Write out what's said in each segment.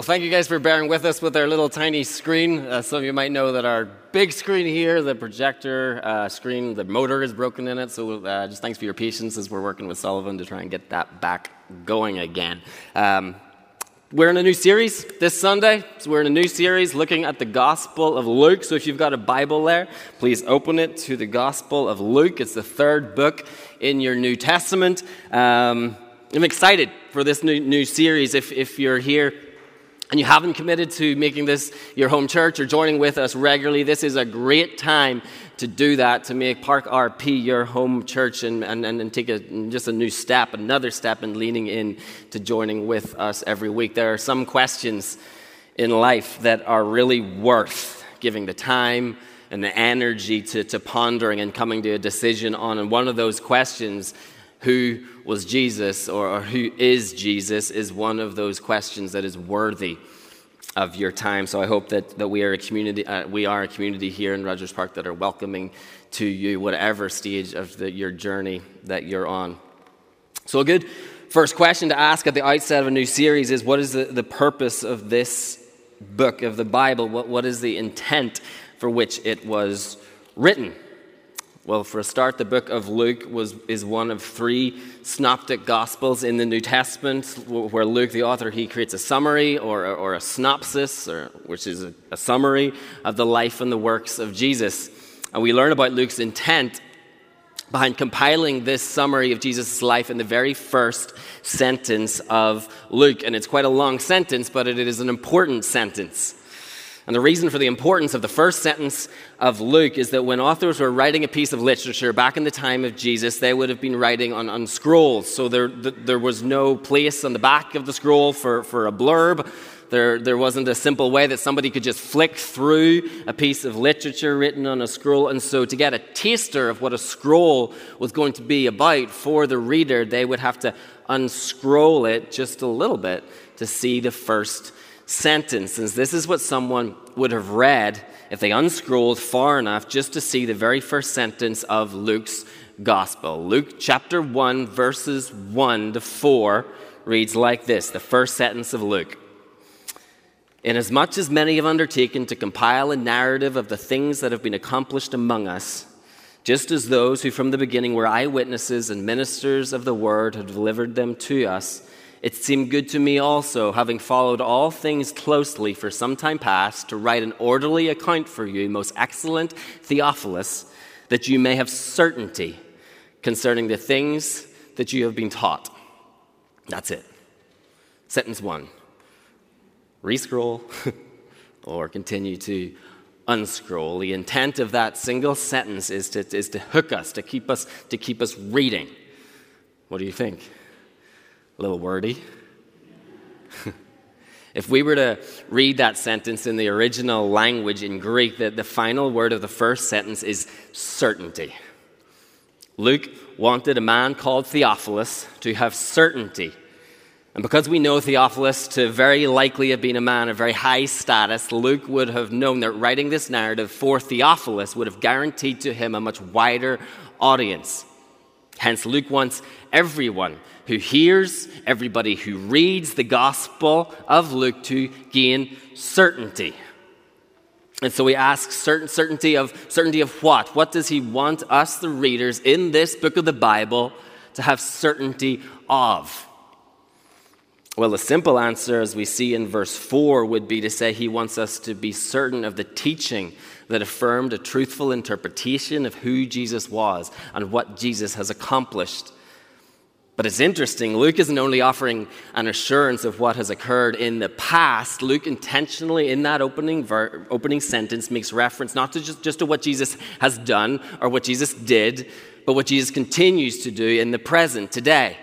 Beautiful. Thank you guys for bearing with us with our little tiny screen. Uh, some of you might know that our big screen here, the projector uh, screen, the motor is broken in it. So uh, just thanks for your patience as we're working with Sullivan to try and get that back going again. Um, we're in a new series this Sunday. So we're in a new series looking at the Gospel of Luke. So if you've got a Bible there, please open it to the Gospel of Luke. It's the third book in your New Testament. Um, I'm excited for this new, new series. If, if you're here and you haven't committed to making this your home church or joining with us regularly, this is a great time to do that, to make Park RP your home church and, and, and take a, just a new step, another step in leaning in to joining with us every week. There are some questions in life that are really worth giving the time and the energy to, to pondering and coming to a decision on. And one of those questions who was Jesus or, or, who is Jesus is one of those questions that is worthy of your time. So I hope that, that we are a community, uh, we are a community here in Rogers Park that are welcoming to you, whatever stage of the, your journey that you're on. So a good first question to ask at the outset of a new series is what is the, the purpose of this book of the Bible? What, what is the intent for which it was written? Well, for a start, the book of Luke was, is one of three synoptic gospels in the New Testament, where Luke, the author, he creates a summary or, or a synopsis, or, which is a, a summary of the life and the works of Jesus. And we learn about Luke's intent behind compiling this summary of Jesus' life in the very first sentence of Luke. And it's quite a long sentence, but it is an important sentence. And the reason for the importance of the first sentence of Luke is that when authors were writing a piece of literature back in the time of Jesus, they would have been writing on, on scrolls. So there, there was no place on the back of the scroll for, for a blurb. There, there wasn't a simple way that somebody could just flick through a piece of literature written on a scroll. And so, to get a taster of what a scroll was going to be about for the reader, they would have to unscroll it just a little bit to see the first sentences. This is what someone would have read if they unscrolled far enough just to see the very first sentence of Luke's gospel. Luke chapter 1, verses 1 to 4 reads like this the first sentence of Luke. Inasmuch as many have undertaken to compile a narrative of the things that have been accomplished among us, just as those who from the beginning were eyewitnesses and ministers of the word have delivered them to us, it seemed good to me also, having followed all things closely for some time past, to write an orderly account for you, most excellent Theophilus, that you may have certainty concerning the things that you have been taught. That's it. Sentence one. Rescroll or continue to unscroll. The intent of that single sentence is to, is to hook us, to keep us, to keep us reading. What do you think? A little wordy. if we were to read that sentence in the original language in Greek, the, the final word of the first sentence is certainty. Luke wanted a man called Theophilus to have certainty. And because we know Theophilus to very likely have been a man of very high status, Luke would have known that writing this narrative for Theophilus would have guaranteed to him a much wider audience. Hence, Luke wants everyone who hears, everybody who reads the Gospel of Luke to gain certainty. And so we ask certain certainty of certainty of what? What does he want us, the readers, in this book of the Bible to have certainty of? Well, the simple answer, as we see in verse 4, would be to say he wants us to be certain of the teaching that affirmed a truthful interpretation of who Jesus was and what Jesus has accomplished but it's interesting, Luke isn't only offering an assurance of what has occurred in the past, Luke intentionally, in that opening, ver- opening sentence, makes reference not to just, just to what Jesus has done or what Jesus did, but what Jesus continues to do in the present, today.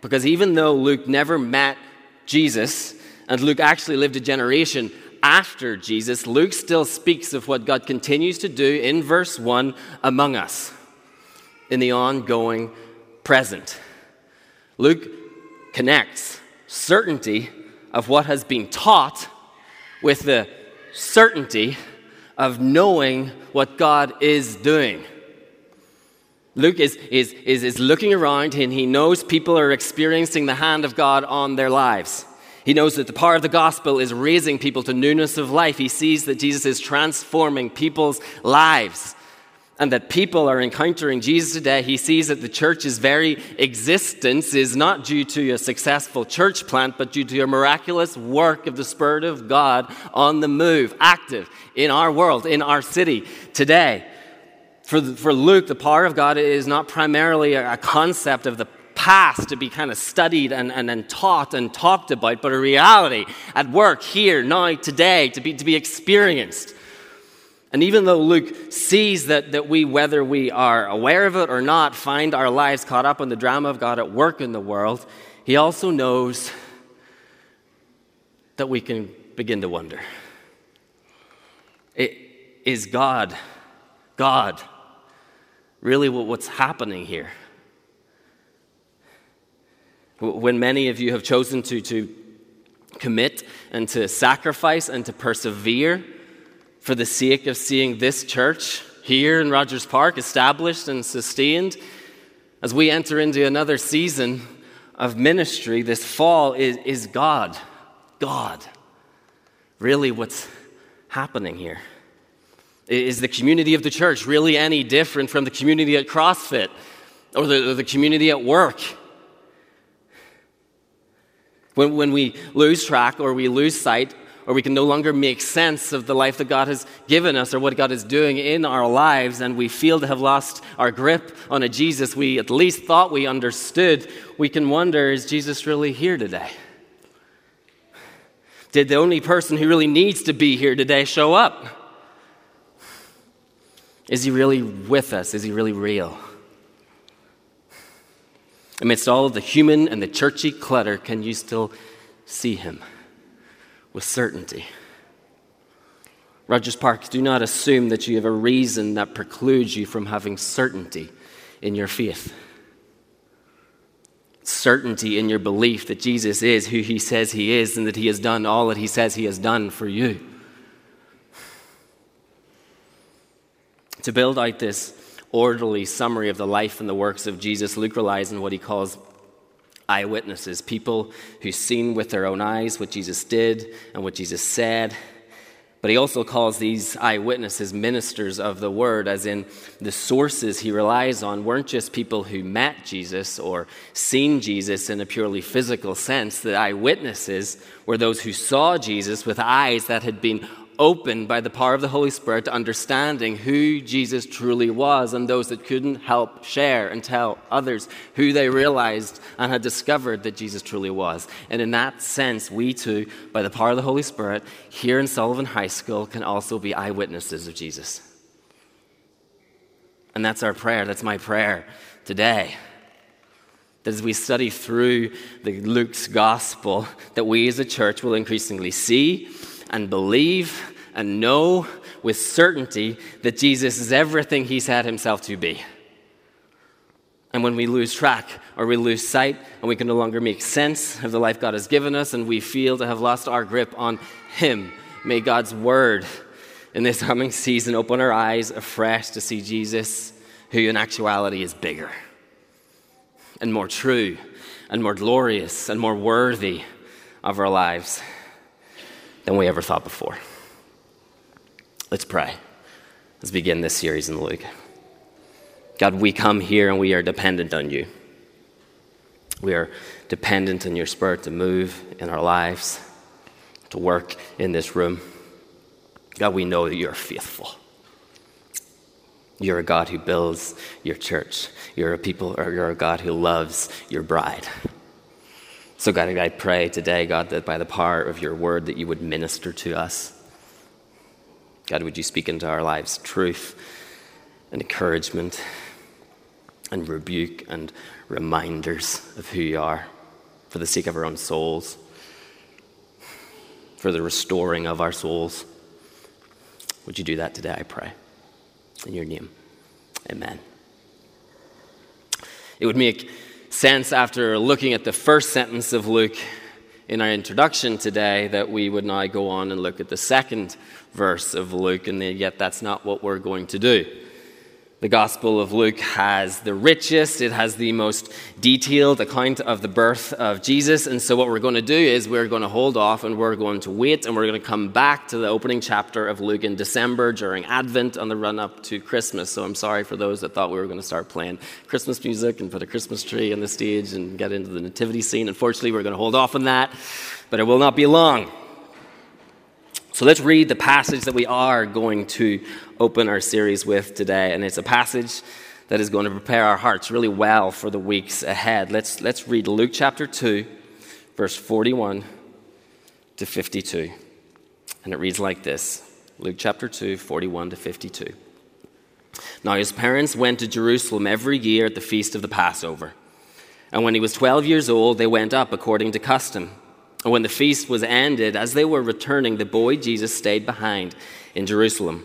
Because even though Luke never met Jesus, and Luke actually lived a generation after Jesus, Luke still speaks of what God continues to do in verse 1 among us in the ongoing present. Luke connects certainty of what has been taught with the certainty of knowing what God is doing. Luke is, is, is, is looking around and he knows people are experiencing the hand of God on their lives. He knows that the power of the gospel is raising people to newness of life. He sees that Jesus is transforming people's lives and that people are encountering Jesus today. He sees that the church's very existence is not due to a successful church plant, but due to a miraculous work of the Spirit of God on the move, active in our world, in our city today. For, for Luke, the power of God is not primarily a concept of the past to be kind of studied and, and, and taught and talked about, but a reality at work, here, now, today, to be, to be experienced. And even though Luke sees that, that we, whether we are aware of it or not, find our lives caught up in the drama of God at work in the world, he also knows that we can begin to wonder. It, is God, God, really what's happening here? When many of you have chosen to, to commit and to sacrifice and to persevere for the sake of seeing this church here in Rogers Park established and sustained, as we enter into another season of ministry this fall, is, is God. God. Really, what's happening here? Is the community of the church really any different from the community at CrossFit or the, the community at work? When, when we lose track or we lose sight or we can no longer make sense of the life that God has given us or what God is doing in our lives, and we feel to have lost our grip on a Jesus we at least thought we understood, we can wonder is Jesus really here today? Did the only person who really needs to be here today show up? Is he really with us? Is he really real? Amidst all of the human and the churchy clutter, can you still see him with certainty? Rogers Park, do not assume that you have a reason that precludes you from having certainty in your faith. Certainty in your belief that Jesus is who he says he is and that he has done all that he says he has done for you. To build out this orderly summary of the life and the works of Jesus, Luke relies on what he calls eyewitnesses, people who've seen with their own eyes what Jesus did and what Jesus said. But he also calls these eyewitnesses ministers of the word, as in the sources he relies on weren't just people who met Jesus or seen Jesus in a purely physical sense. The eyewitnesses were those who saw Jesus with eyes that had been opened by the power of the Holy Spirit to understanding who Jesus truly was, and those that couldn't help share and tell others who they realized and had discovered that Jesus truly was. And in that sense, we too, by the power of the Holy Spirit, here in Sullivan High School, can also be eyewitnesses of Jesus. And that's our prayer. That's my prayer today that as we study through the Luke's gospel, that we as a church will increasingly see and believe and know with certainty that Jesus is everything he's had himself to be. And when we lose track or we lose sight and we can no longer make sense of the life God has given us and we feel to have lost our grip on Him, may God's Word in this coming season open our eyes afresh to see Jesus, who in actuality is bigger and more true and more glorious and more worthy of our lives than we ever thought before. Let's pray. Let's begin this series in the Luke. God, we come here and we are dependent on you. We are dependent on your Spirit to move in our lives, to work in this room. God, we know that you're faithful. You're a God who builds your church. You're a people, or you're a God who loves your bride. So, God, I pray today, God, that by the power of your word, that you would minister to us. God, would you speak into our lives truth and encouragement and rebuke and reminders of who you are for the sake of our own souls, for the restoring of our souls. Would you do that today, I pray? In your name, amen. It would make sense after looking at the first sentence of Luke in our introduction today that we would now go on and look at the second verse of Luke, and yet that's not what we're going to do. The Gospel of Luke has the richest, it has the most detailed account of the birth of Jesus. And so, what we're going to do is we're going to hold off and we're going to wait and we're going to come back to the opening chapter of Luke in December during Advent on the run up to Christmas. So, I'm sorry for those that thought we were going to start playing Christmas music and put a Christmas tree on the stage and get into the nativity scene. Unfortunately, we're going to hold off on that, but it will not be long. So let's read the passage that we are going to open our series with today. And it's a passage that is going to prepare our hearts really well for the weeks ahead. Let's, let's read Luke chapter 2, verse 41 to 52. And it reads like this Luke chapter 2, 41 to 52. Now his parents went to Jerusalem every year at the feast of the Passover. And when he was 12 years old, they went up according to custom. And when the feast was ended, as they were returning, the boy Jesus stayed behind in Jerusalem.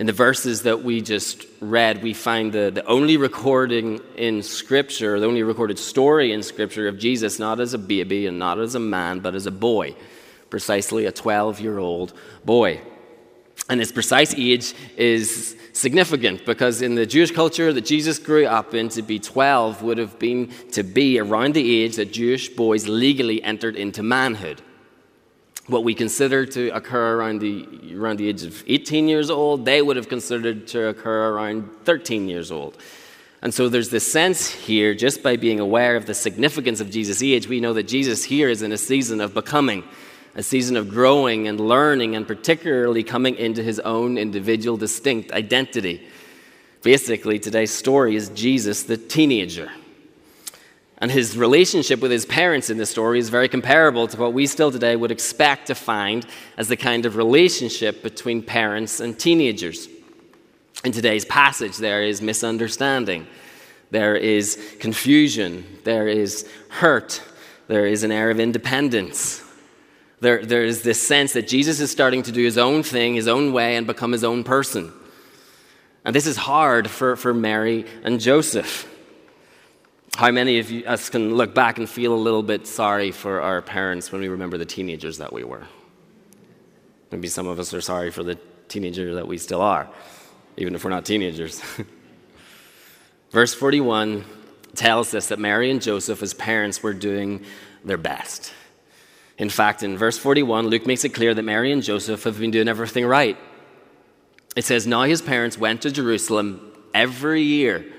In the verses that we just read, we find the, the only recording in Scripture, the only recorded story in Scripture of Jesus not as a baby and not as a man, but as a boy, precisely a 12 year old boy. And his precise age is significant because in the Jewish culture that Jesus grew up in, to be 12 would have been to be around the age that Jewish boys legally entered into manhood. What we consider to occur around the, around the age of 18 years old, they would have considered to occur around 13 years old. And so there's this sense here, just by being aware of the significance of Jesus' age, we know that Jesus here is in a season of becoming a season of growing and learning, and particularly coming into his own individual, distinct identity. Basically, today's story is Jesus, the teenager. And his relationship with his parents in this story is very comparable to what we still today would expect to find as the kind of relationship between parents and teenagers. In today's passage, there is misunderstanding, there is confusion, there is hurt, there is an air of independence, there, there is this sense that Jesus is starting to do his own thing, his own way, and become his own person. And this is hard for, for Mary and Joseph. How many of you, us can look back and feel a little bit sorry for our parents when we remember the teenagers that we were? Maybe some of us are sorry for the teenager that we still are, even if we're not teenagers. Verse 41 tells us that Mary and Joseph, as parents, were doing their best. In fact, in verse 41, Luke makes it clear that Mary and Joseph have been doing everything right. It says, Now his parents went to Jerusalem every year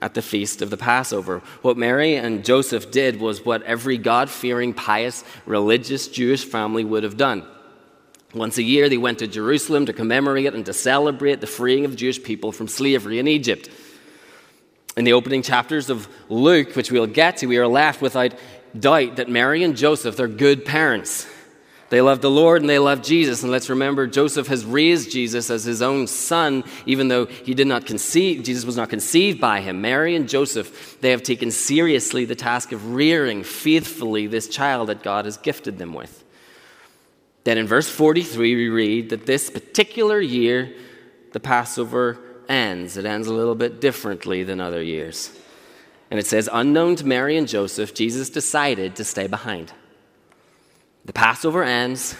at the feast of the Passover. What Mary and Joseph did was what every God fearing, pious, religious Jewish family would have done. Once a year, they went to Jerusalem to commemorate and to celebrate the freeing of Jewish people from slavery in Egypt. In the opening chapters of Luke, which we'll get to, we are left without doubt that Mary and Joseph, they're good parents. They love the Lord and they love Jesus. And let's remember, Joseph has raised Jesus as his own son, even though he did not conceive, Jesus was not conceived by him. Mary and Joseph, they have taken seriously the task of rearing faithfully this child that God has gifted them with. Then in verse 43, we read that this particular year, the Passover ends. It ends a little bit differently than other years. And it says, unknown to Mary and Joseph, Jesus decided to stay behind. The Passover ends.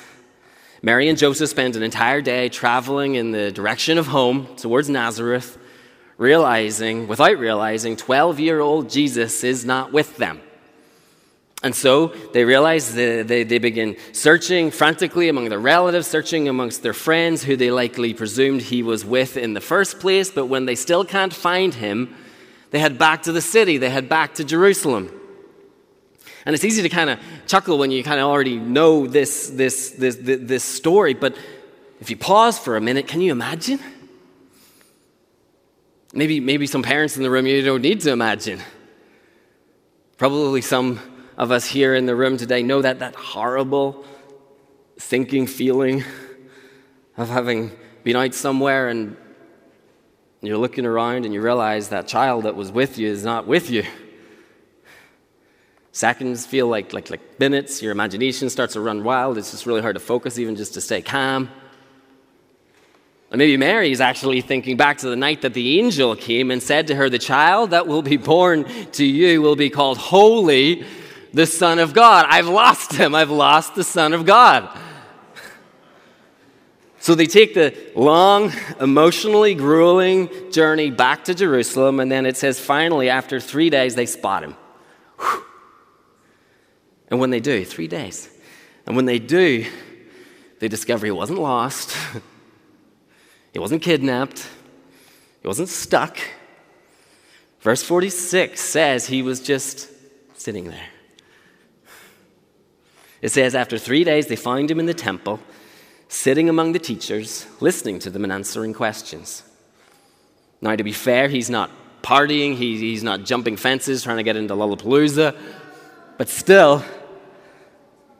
Mary and Joseph spend an entire day traveling in the direction of home towards Nazareth, realizing, without realizing, 12 year old Jesus is not with them. And so they realize they, they, they, begin searching frantically among their relatives, searching amongst their friends who they likely presumed he was with in the first place. But when they still can't find him, They head back to the city, they head back to Jerusalem. And it's easy to kind of chuckle when you kind of already know this, this, this, this, story, but if you pause for a minute, can you imagine? Maybe, maybe some parents in the room you don't need to imagine. Probably some of us here in the room today know that that horrible, sinking feeling of having been out somewhere and you're looking around and you realize that child that was with you is not with you. Seconds feel like, like, like minutes. Your imagination starts to run wild. It's just really hard to focus, even just to stay calm. And maybe Mary is actually thinking back to the night that the angel came and said to her, The child that will be born to you will be called Holy, the Son of God. I've lost him. I've lost the Son of God. So they take the long, emotionally grueling journey back to Jerusalem, and then it says finally, after three days, they spot him. And when they do, three days, and when they do, they discover he wasn't lost, he wasn't kidnapped, he wasn't stuck. Verse 46 says he was just sitting there. It says, after three days, they find him in the temple sitting among the teachers, listening to them and answering questions. Now, to be fair, he's not partying, he's not jumping fences trying to get into Lollapalooza, but still,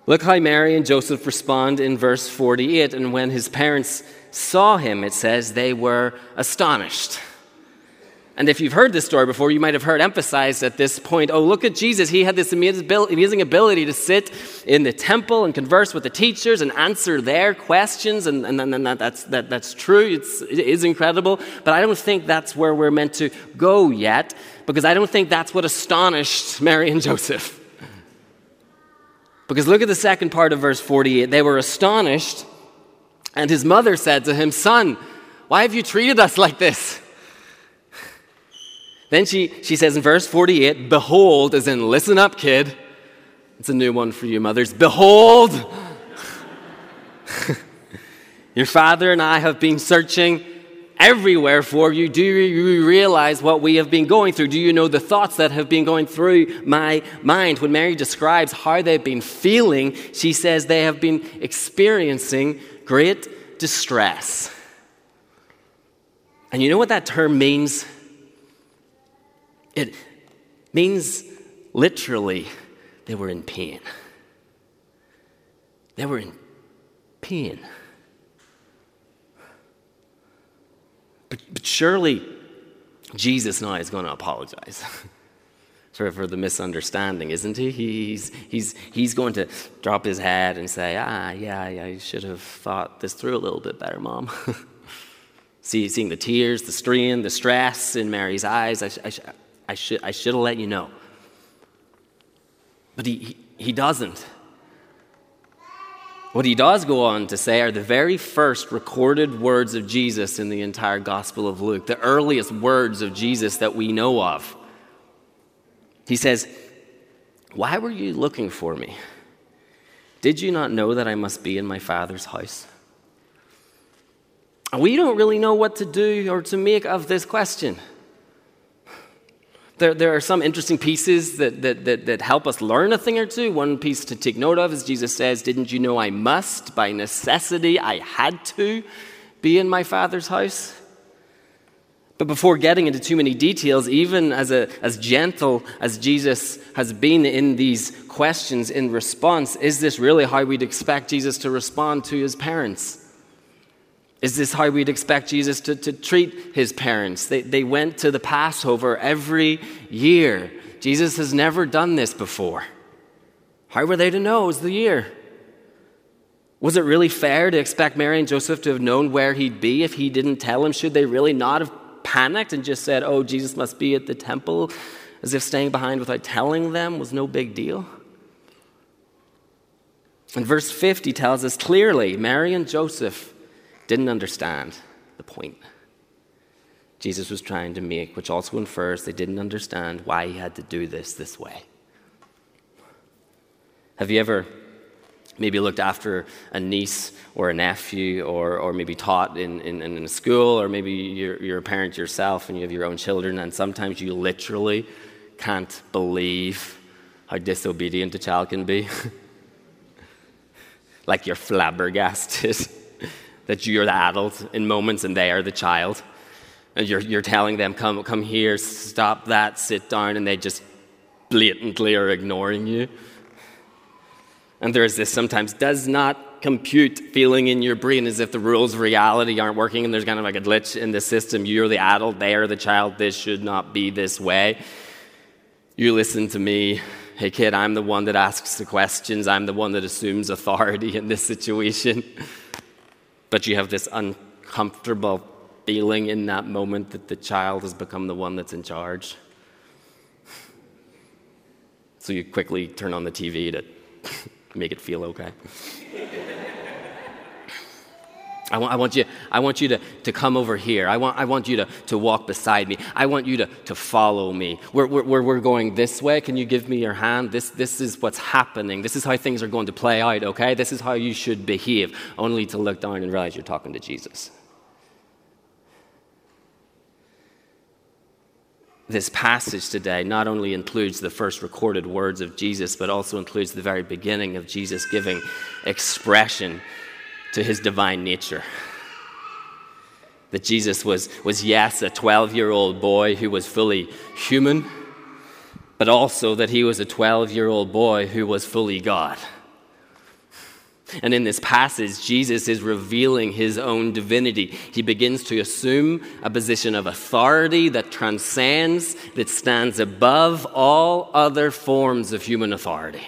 look how Mary and Joseph respond in verse 48. And when his parents saw him, it says, they were astonished. And if you've heard this story before, you might have heard emphasized at this point oh, look at Jesus. He had this amazing ability to sit in the temple and converse with the teachers and answer their questions. And, and, and that, that's, that, that's true, it's, it is incredible. But I don't think that's where we're meant to go yet, because I don't think that's what astonished Mary and Joseph. Because look at the second part of verse 48. They were astonished, and his mother said to him, Son, why have you treated us like this? Then she, she says in verse 48, Behold, as in listen up, kid. It's a new one for you, mothers. Behold, your father and I have been searching everywhere for you. Do you realize what we have been going through? Do you know the thoughts that have been going through my mind? When Mary describes how they've been feeling, she says they have been experiencing great distress. And you know what that term means? It means literally they were in pain. They were in pain. But, surely Jesus now is going to apologize for, for the misunderstanding, isn't he? He's, he's, he's going to drop his head and say, Ah, yeah, I should have thought this through a little bit better, Mom. See, seeing the tears, the strain, the stress in Mary's eyes, I, I, I should, I should have let you know. But he, he, he doesn't. What he does go on to say are the very first recorded words of Jesus in the entire Gospel of Luke, the earliest words of Jesus that we know of. He says, Why were you looking for me? Did you not know that I must be in my Father's house? We don't really know what to do or to make of this question. There, there are some interesting pieces that, that, that, that help us learn a thing or two. One piece to take note of is Jesus says, Didn't you know I must? By necessity, I had to be in my Father's house. But before getting into too many details, even as, a, as gentle as Jesus has been in these questions in response, is this really how we'd expect Jesus to respond to his parents? Is this how we'd expect Jesus to, to treat his parents? They, they went to the Passover every year. Jesus has never done this before. How were they to know it was the year? Was it really fair to expect Mary and Joseph to have known where he'd be if he didn't tell them? Should they really not have panicked and just said, oh, Jesus must be at the temple, as if staying behind without telling them was no big deal? And verse 50 tells us clearly Mary and Joseph didn't understand the point Jesus was trying to make, which also infers they didn't understand why he had to do this this way. Have you ever maybe looked after a niece or a nephew, or, or maybe taught in, in, in a school, or maybe you're, you're a parent yourself and you have your own children, and sometimes you literally can't believe how disobedient a child can be. like you're flabbergasted that you're the adult in moments and they are the child. And you're, you're telling them, come, come here, stop that, sit down, and they just blatantly are ignoring you. And there is this sometimes does not compute feeling in your brain as if the rules of reality aren't working and there's kind of like a glitch in the system. You're the adult, they are the child, this should not be this way. You listen to me. Hey, kid, I'm the one that asks the questions. I'm the one that assumes authority in this situation. But you have this uncomfortable feeling in that moment that the child has become the one that's in charge. So you quickly turn on the TV to make it feel okay. I want, I want, you, I want you to, to come over here. I want, I want you to, to walk beside me. I want you to, to follow me. We're, we're, we're going this way. Can you give me your hand? This, this is what's happening. This is how things are going to play out, okay? This is how you should behave, only to look down and realize you're talking to Jesus. this passage today not only includes the first recorded words of Jesus, but also includes the very beginning of Jesus giving expression to his divine nature. That Jesus was, was yes, a 12 year old boy who was fully human, but also that he was a 12 year old boy who was fully God. And in this passage, Jesus is revealing his own divinity. He begins to assume a position of authority that transcends, that stands above all other forms of human authority.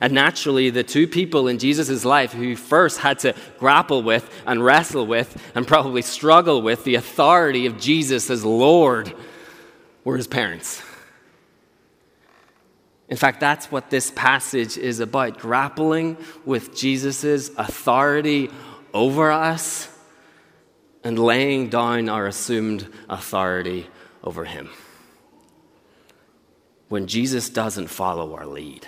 And naturally, the two people in Jesus' life who first had to grapple with and wrestle with and probably struggle with the authority of Jesus as Lord were his parents. In fact, that's what this passage is about grappling with Jesus' authority over us and laying down our assumed authority over him. When Jesus doesn't follow our lead,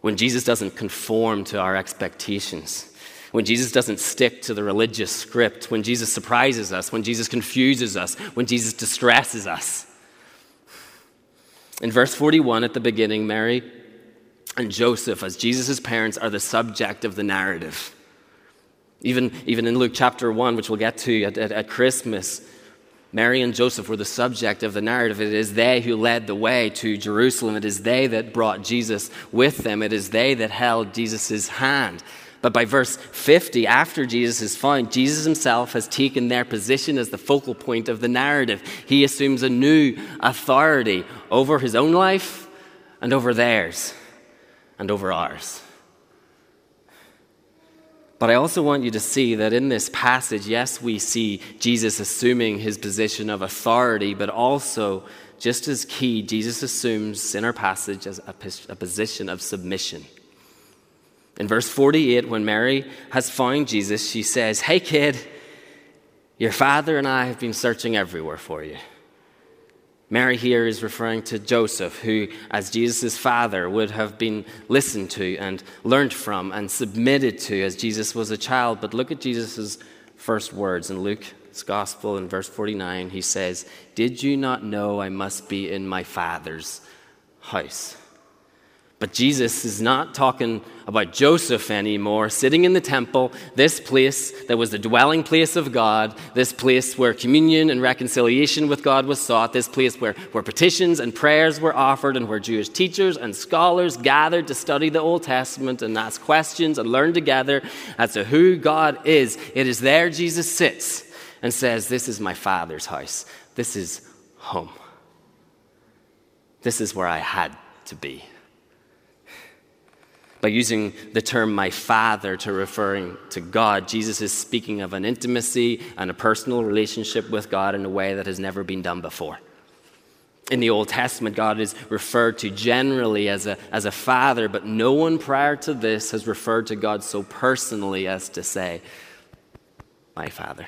when Jesus doesn't conform to our expectations, when Jesus doesn't stick to the religious script, when Jesus surprises us, when Jesus confuses us, when Jesus distresses us in verse 41 at the beginning, Mary and Joseph, as Jesus' parents, are the subject of the narrative. Even, even in Luke chapter 1, which we'll get to at, at, at Christmas, Mary and Joseph were the subject of the narrative. It is they who led the way to Jerusalem. It is they that brought Jesus with them. It is they that held Jesus' hand. But by verse 50, after Jesus is found, Jesus himself has taken their position as the focal point of the narrative. He assumes a new authority over his own life and over theirs and over ours. But I also want you to see that in this passage, yes, we see Jesus assuming his position of authority, but also, just as key, Jesus assumes in our passage as a, a position of submission. In verse 48, when Mary has found Jesus, she says, Hey, kid, your father and I have been searching everywhere for you. Mary here is referring to Joseph, who, as Jesus' father, would have been listened to and learned from and submitted to as Jesus was a child. But look at Jesus' first words in Luke's Gospel in verse 49. He says, Did you not know I must be in my father's house? But Jesus is not talking about Joseph anymore, sitting in the temple, this place that was the dwelling place of God, this place where communion and reconciliation with God was sought, this place where, where petitions and prayers were offered, and where Jewish teachers and scholars gathered to study the Old Testament and ask questions and learn together as to who God is. It is there Jesus sits and says, This is my Father's house. This is home. This is where I had to be by using the term my father to referring to God, Jesus is speaking of an intimacy and a personal relationship with God in a way that has never been done before. In the Old Testament, God is referred to generally as a, as a father, but no one prior to this has referred to God so personally as to say, My father.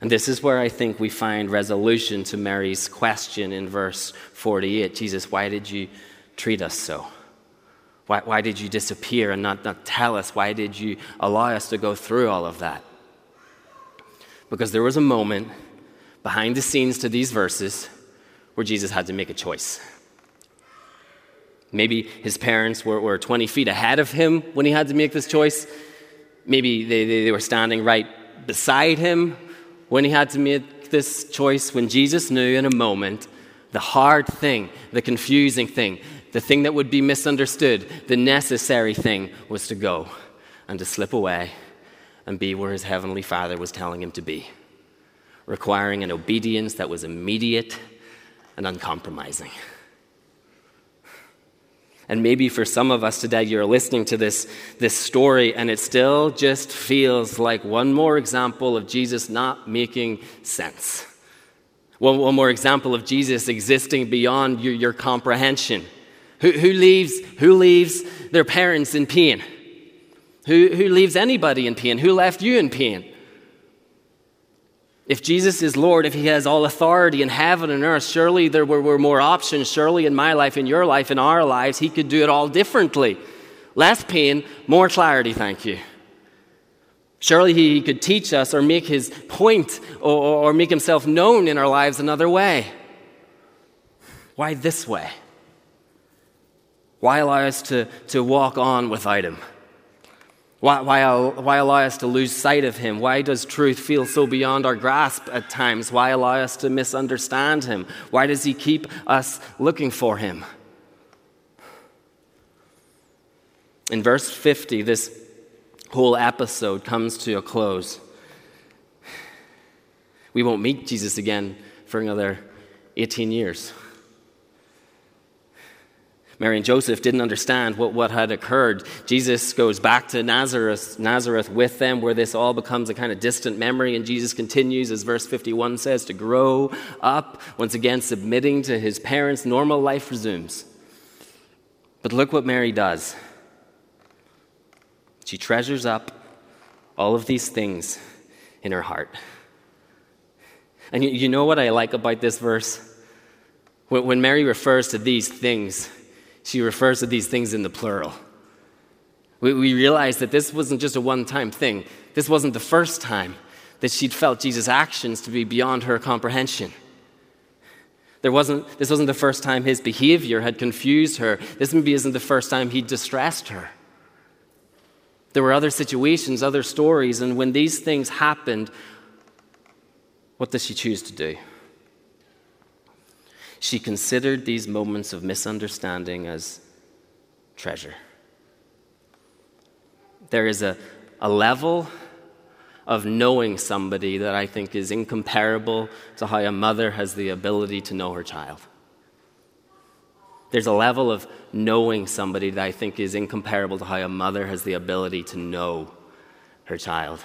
And this is where I think we find resolution to Mary's question in verse 48 Jesus, why did you treat us so? Why, why did you disappear and not, not tell us? Why did you allow us to go through all of that? Because there was a moment behind the scenes to these verses where Jesus had to make a choice. Maybe his parents were, were 20 feet ahead of him when he had to make this choice. Maybe they, they, they were standing right beside him when he had to make this choice, when Jesus knew in a moment the hard thing, the confusing thing, the thing that would be misunderstood, the necessary thing was to go and to slip away and be where his heavenly Father was telling him to be, requiring an obedience that was immediate and uncompromising. And maybe for some of us today, you're listening to this, this story, and it still just feels like one more example of Jesus not making sense. One, one more example of Jesus existing beyond your, your comprehension. Who, who, leaves, who leaves their parents in pain? Who, who leaves anybody in pain? Who left you in pain? If Jesus is Lord, if He has all authority in heaven and earth, surely there were, were, more options. Surely in my life, in your life, in our lives, He could do it all differently. Less pain, more clarity, thank you. Surely He could teach us or make His point or, or make Himself known in our lives another way. Why this way? Why allow us to, to walk on without Him? Why, why, why allow us to lose sight of Him? Why does truth feel so beyond our grasp at times? Why allow us to misunderstand Him? Why does He keep us looking for Him? In verse 50, this whole episode comes to a close. We won't meet Jesus again for another 18 years. Mary and Joseph didn't understand what, what had occurred. Jesus goes back to Nazareth, Nazareth with them, where this all becomes a kind of distant memory. And Jesus continues, as verse 51 says, to grow up, once again submitting to his parents. Normal life resumes. But look what Mary does. She treasures up all of these things in her heart. And you, you know what I like about this verse? When, when Mary refers to these things, she refers to these things in the plural. We, we realize that this wasn't just a one time thing, this wasn't the first time that she'd felt Jesus' actions to be beyond her comprehension. There wasn't, this wasn't the first time his behavior had confused her. This maybe isn't the first time he distressed her. There were other situations, other stories, and when these things happened, what does she choose to do? She considered these moments of misunderstanding as treasure. There is a, a level of knowing somebody that I think is incomparable to how a mother has the ability to know her child. There's a level of knowing somebody that I think is incomparable to how a mother has the ability to know her child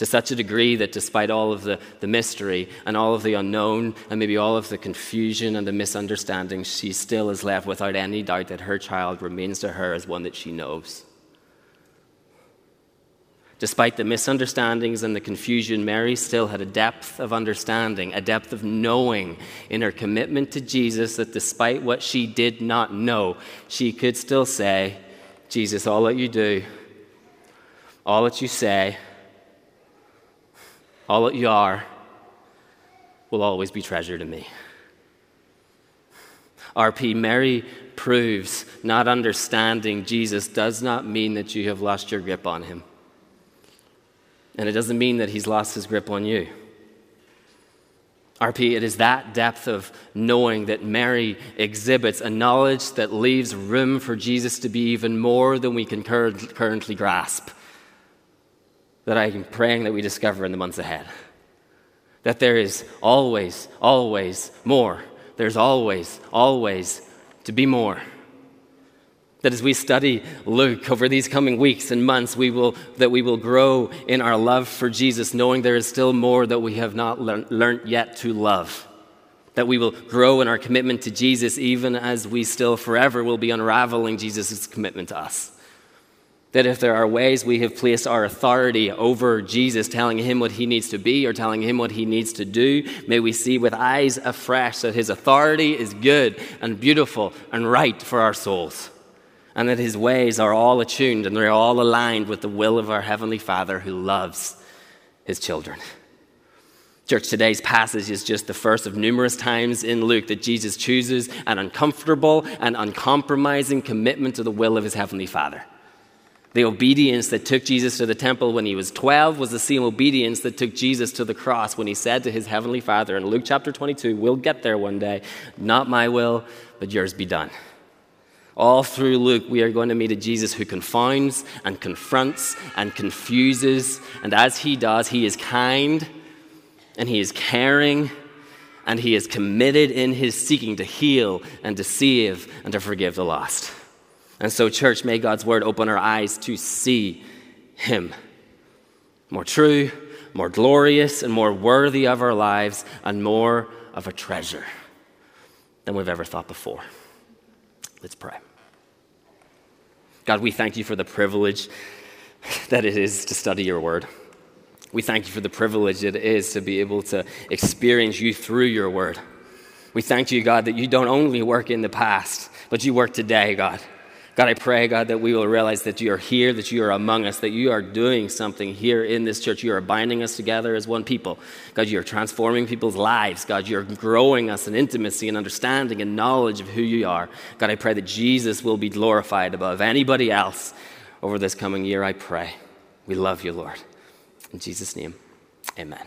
to such a degree that despite all of the, the mystery and all of the unknown and maybe all of the confusion and the misunderstanding, she still is left without any doubt that her child remains to her as one that she knows. Despite the misunderstandings and the confusion, Mary still had a depth of understanding, a depth of knowing in her commitment to Jesus that despite what she did not know, she could still say, Jesus, all that you do, all that you say, all that you are will always be treasure to me. RP, Mary proves not understanding Jesus does not mean that you have lost your grip on him. And it doesn't mean that he's lost his grip on you. RP, it is that depth of knowing that Mary exhibits a knowledge that leaves room for Jesus to be even more than we can currently grasp that I'm praying that we discover in the months ahead. That there is always, always more. There's always, always to be more. That as we study Luke over these coming weeks and months, we will, that we will grow in our love for Jesus, knowing there is still more that we have not learn, learned yet to love. That we will grow in our commitment to Jesus, even as we still forever will be unraveling Jesus' commitment to us. That if there are ways we have placed our authority over Jesus, telling him what he needs to be or telling him what he needs to do, may we see with eyes afresh that his authority is good and beautiful and right for our souls. And that his ways are all attuned and they're all aligned with the will of our Heavenly Father who loves his children. Church, today's passage is just the first of numerous times in Luke that Jesus chooses an uncomfortable and uncompromising commitment to the will of his Heavenly Father. The obedience that took Jesus to the temple when he was 12 was the same obedience that took Jesus to the cross when he said to his heavenly Father in Luke chapter 22, We'll get there one day. Not my will, but yours be done. All through Luke, we are going to meet a Jesus who confounds and confronts and confuses. And as he does, he is kind and he is caring and he is committed in his seeking to heal and to save and to forgive the lost. And so, church, may God's word open our eyes to see Him more true, more glorious, and more worthy of our lives, and more of a treasure than we've ever thought before. Let's pray. God, we thank you for the privilege that it is to study your word. We thank you for the privilege it is to be able to experience you through your word. We thank you, God, that you don't only work in the past, but you work today, God. God, I pray, God, that we will realize that you are here, that you are among us, that you are doing something here in this church. You are binding us together as one people. God, you are transforming people's lives. God, you're growing us in intimacy and understanding and knowledge of who you are. God, I pray that Jesus will be glorified above anybody else over this coming year, I pray. We love you, Lord. In Jesus' name, amen.